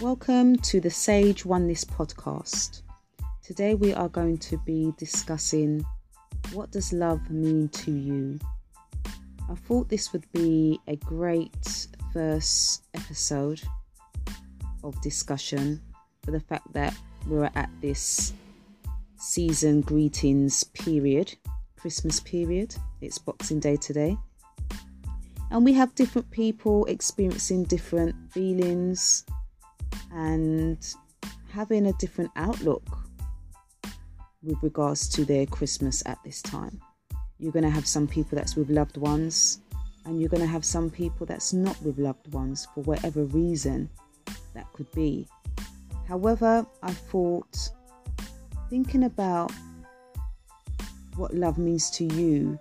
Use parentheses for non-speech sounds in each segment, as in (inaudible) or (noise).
Welcome to the Sage Oneness podcast. Today we are going to be discussing what does love mean to you? I thought this would be a great first episode of discussion for the fact that we're at this season greetings period, Christmas period. It's Boxing Day today. And we have different people experiencing different feelings and having a different outlook with regards to their Christmas at this time. You're going to have some people that's with loved ones, and you're going to have some people that's not with loved ones for whatever reason that could be. However, I thought thinking about what love means to you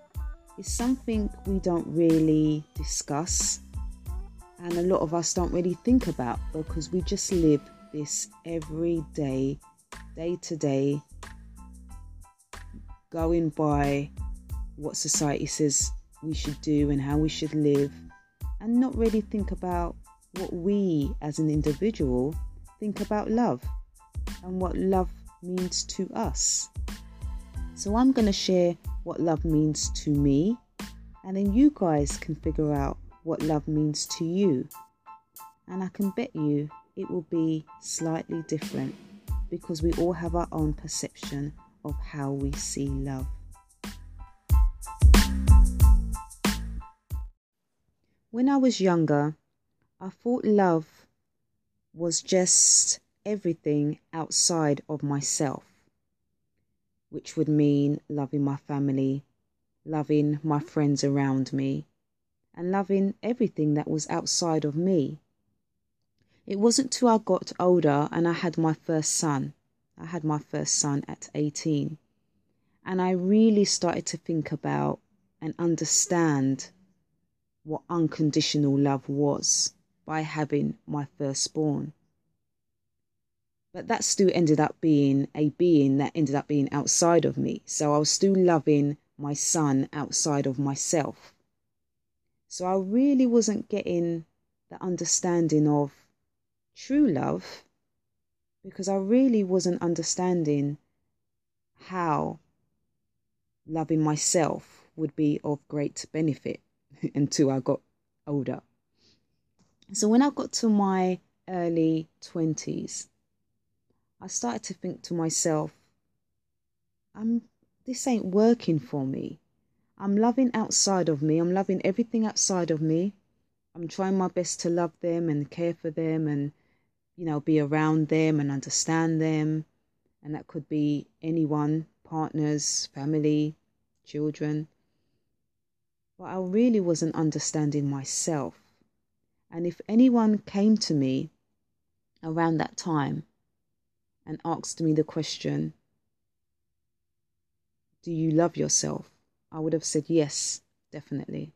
is something we don't really discuss and a lot of us don't really think about because we just live this every day, day to day, going by what society says we should do and how we should live, and not really think about what we as an individual think about love and what love means to us. So, I'm going to share what love means to me, and then you guys can figure out what love means to you. And I can bet you it will be slightly different because we all have our own perception of how we see love. When I was younger, I thought love was just everything outside of myself, which would mean loving my family, loving my friends around me, and loving everything that was outside of me. It wasn't till I got older and I had my first son. I had my first son at 18. And I really started to think about and understand what unconditional love was by having my firstborn. But that still ended up being a being that ended up being outside of me. So I was still loving my son outside of myself. So I really wasn't getting the understanding of true love because I really wasn't understanding how loving myself would be of great benefit (laughs) until I got older. So when I got to my early 20s, I started to think to myself, I'm this ain't working for me. I'm loving outside of me. I'm loving everything outside of me. I'm trying my best to love them and care for them and, you know, be around them and understand them. And that could be anyone, partners, family, children. But I really wasn't understanding myself. And if anyone came to me around that time and asked me the question, Do you love yourself? I would have said yes, definitely.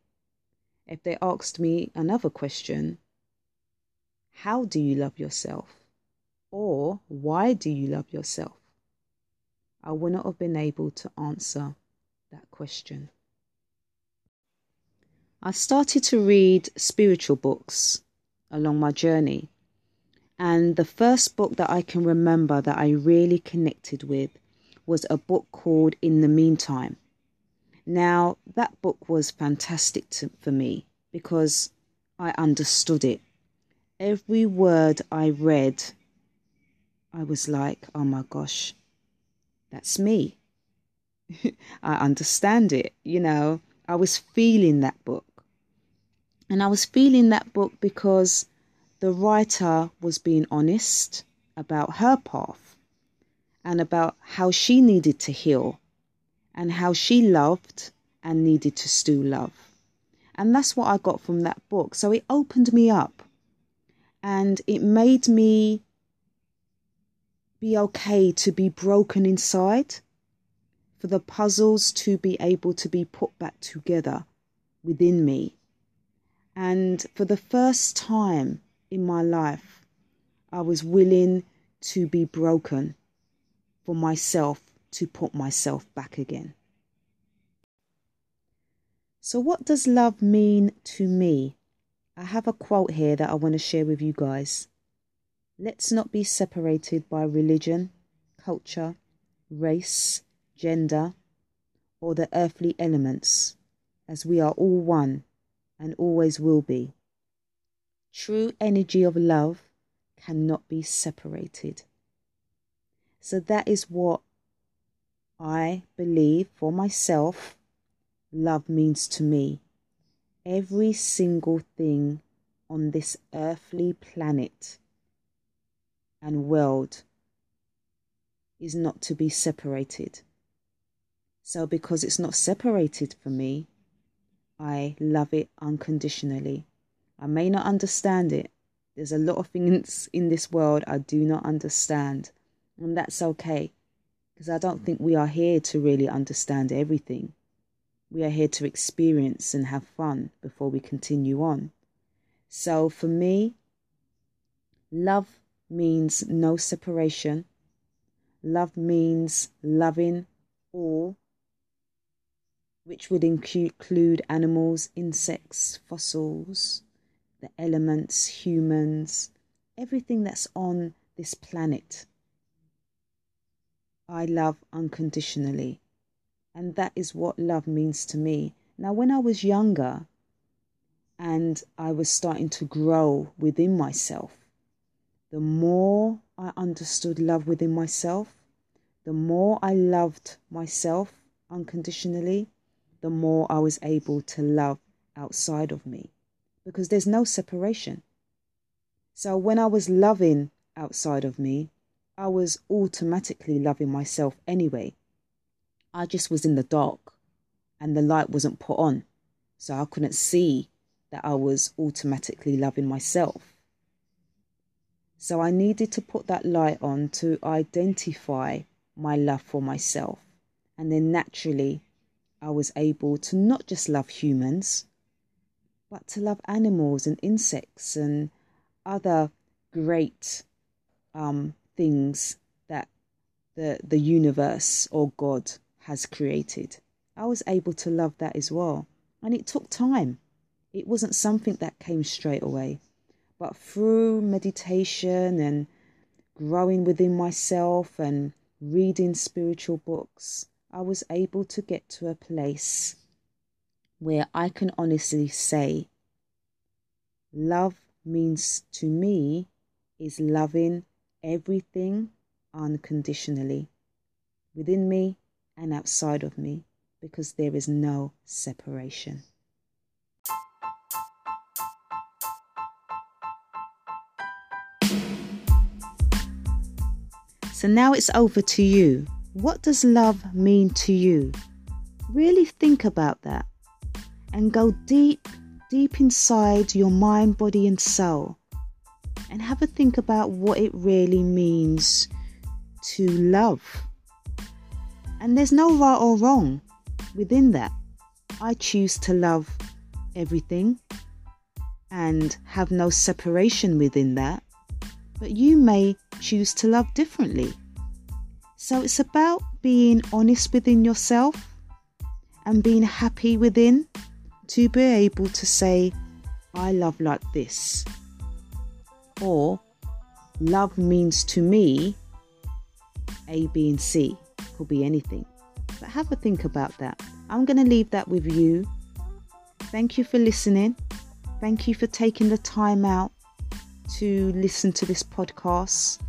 If they asked me another question, how do you love yourself? Or why do you love yourself? I would not have been able to answer that question. I started to read spiritual books along my journey. And the first book that I can remember that I really connected with was a book called In the Meantime now, that book was fantastic to, for me because I understood it. Every word I read, I was like, oh my gosh, that's me. (laughs) I understand it. You know, I was feeling that book. And I was feeling that book because the writer was being honest about her path and about how she needed to heal and how she loved and needed to still love. And that's what I got from that book. So it opened me up and it made me be okay to be broken inside, for the puzzles to be able to be put back together within me. And for the first time in my life, I was willing to be broken for myself to put myself back again. So, what does love mean to me? I have a quote here that I want to share with you guys. Let's not be separated by religion, culture, race, gender, or the earthly elements, as we are all one and always will be. True energy of love cannot be separated. So that is what I believe for myself love means to me. Every single thing on this earthly planet and world is not to be separated. So, because it's not separated for me, I love it unconditionally. I may not understand it. There's a lot of things in this world I do not understand, and that's okay because I don't think we are here to really understand everything. We are here to experience and have fun before we continue on. So, for me, love means no separation. Love means loving all, which would include animals, insects, fossils, the elements, humans, everything that's on this planet. I love unconditionally. And that is what love means to me. Now, when I was younger and I was starting to grow within myself, the more I understood love within myself, the more I loved myself unconditionally, the more I was able to love outside of me because there's no separation. So when I was loving outside of me, I was automatically loving myself anyway. I just was in the dark and the light wasn't put on, so I couldn't see that I was automatically loving myself. So I needed to put that light on to identify my love for myself. And then naturally, I was able to not just love humans, but to love animals and insects and other great um, things that the, the universe or God has created. I was able to love that as well. And it took time. It wasn't something that came straight away. But through meditation and growing within myself and reading spiritual books, I was able to get to a place where I can honestly say, love means to me is loving everything unconditionally within me and outside of me because there is no separation. So now it's over to you. What does love mean to you? Really think about that and go deep, deep inside your mind, body, and soul and have a think about what it really means to love. And there's no right or wrong within that. I choose to love everything and have no separation within that but you may choose to love differently. So it's about being honest within yourself and being happy within to be able to say, I love like this. Or love means to me A, B, and C. Could be anything. But have a think about that. I'm going to leave that with you. Thank you for listening. Thank you for taking the time out to listen to this podcast,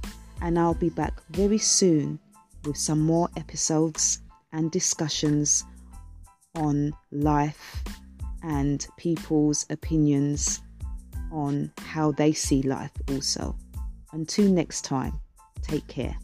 and I'll be back very soon with some more episodes and discussions on life and people's opinions on how they see life, also. Until next time, take care.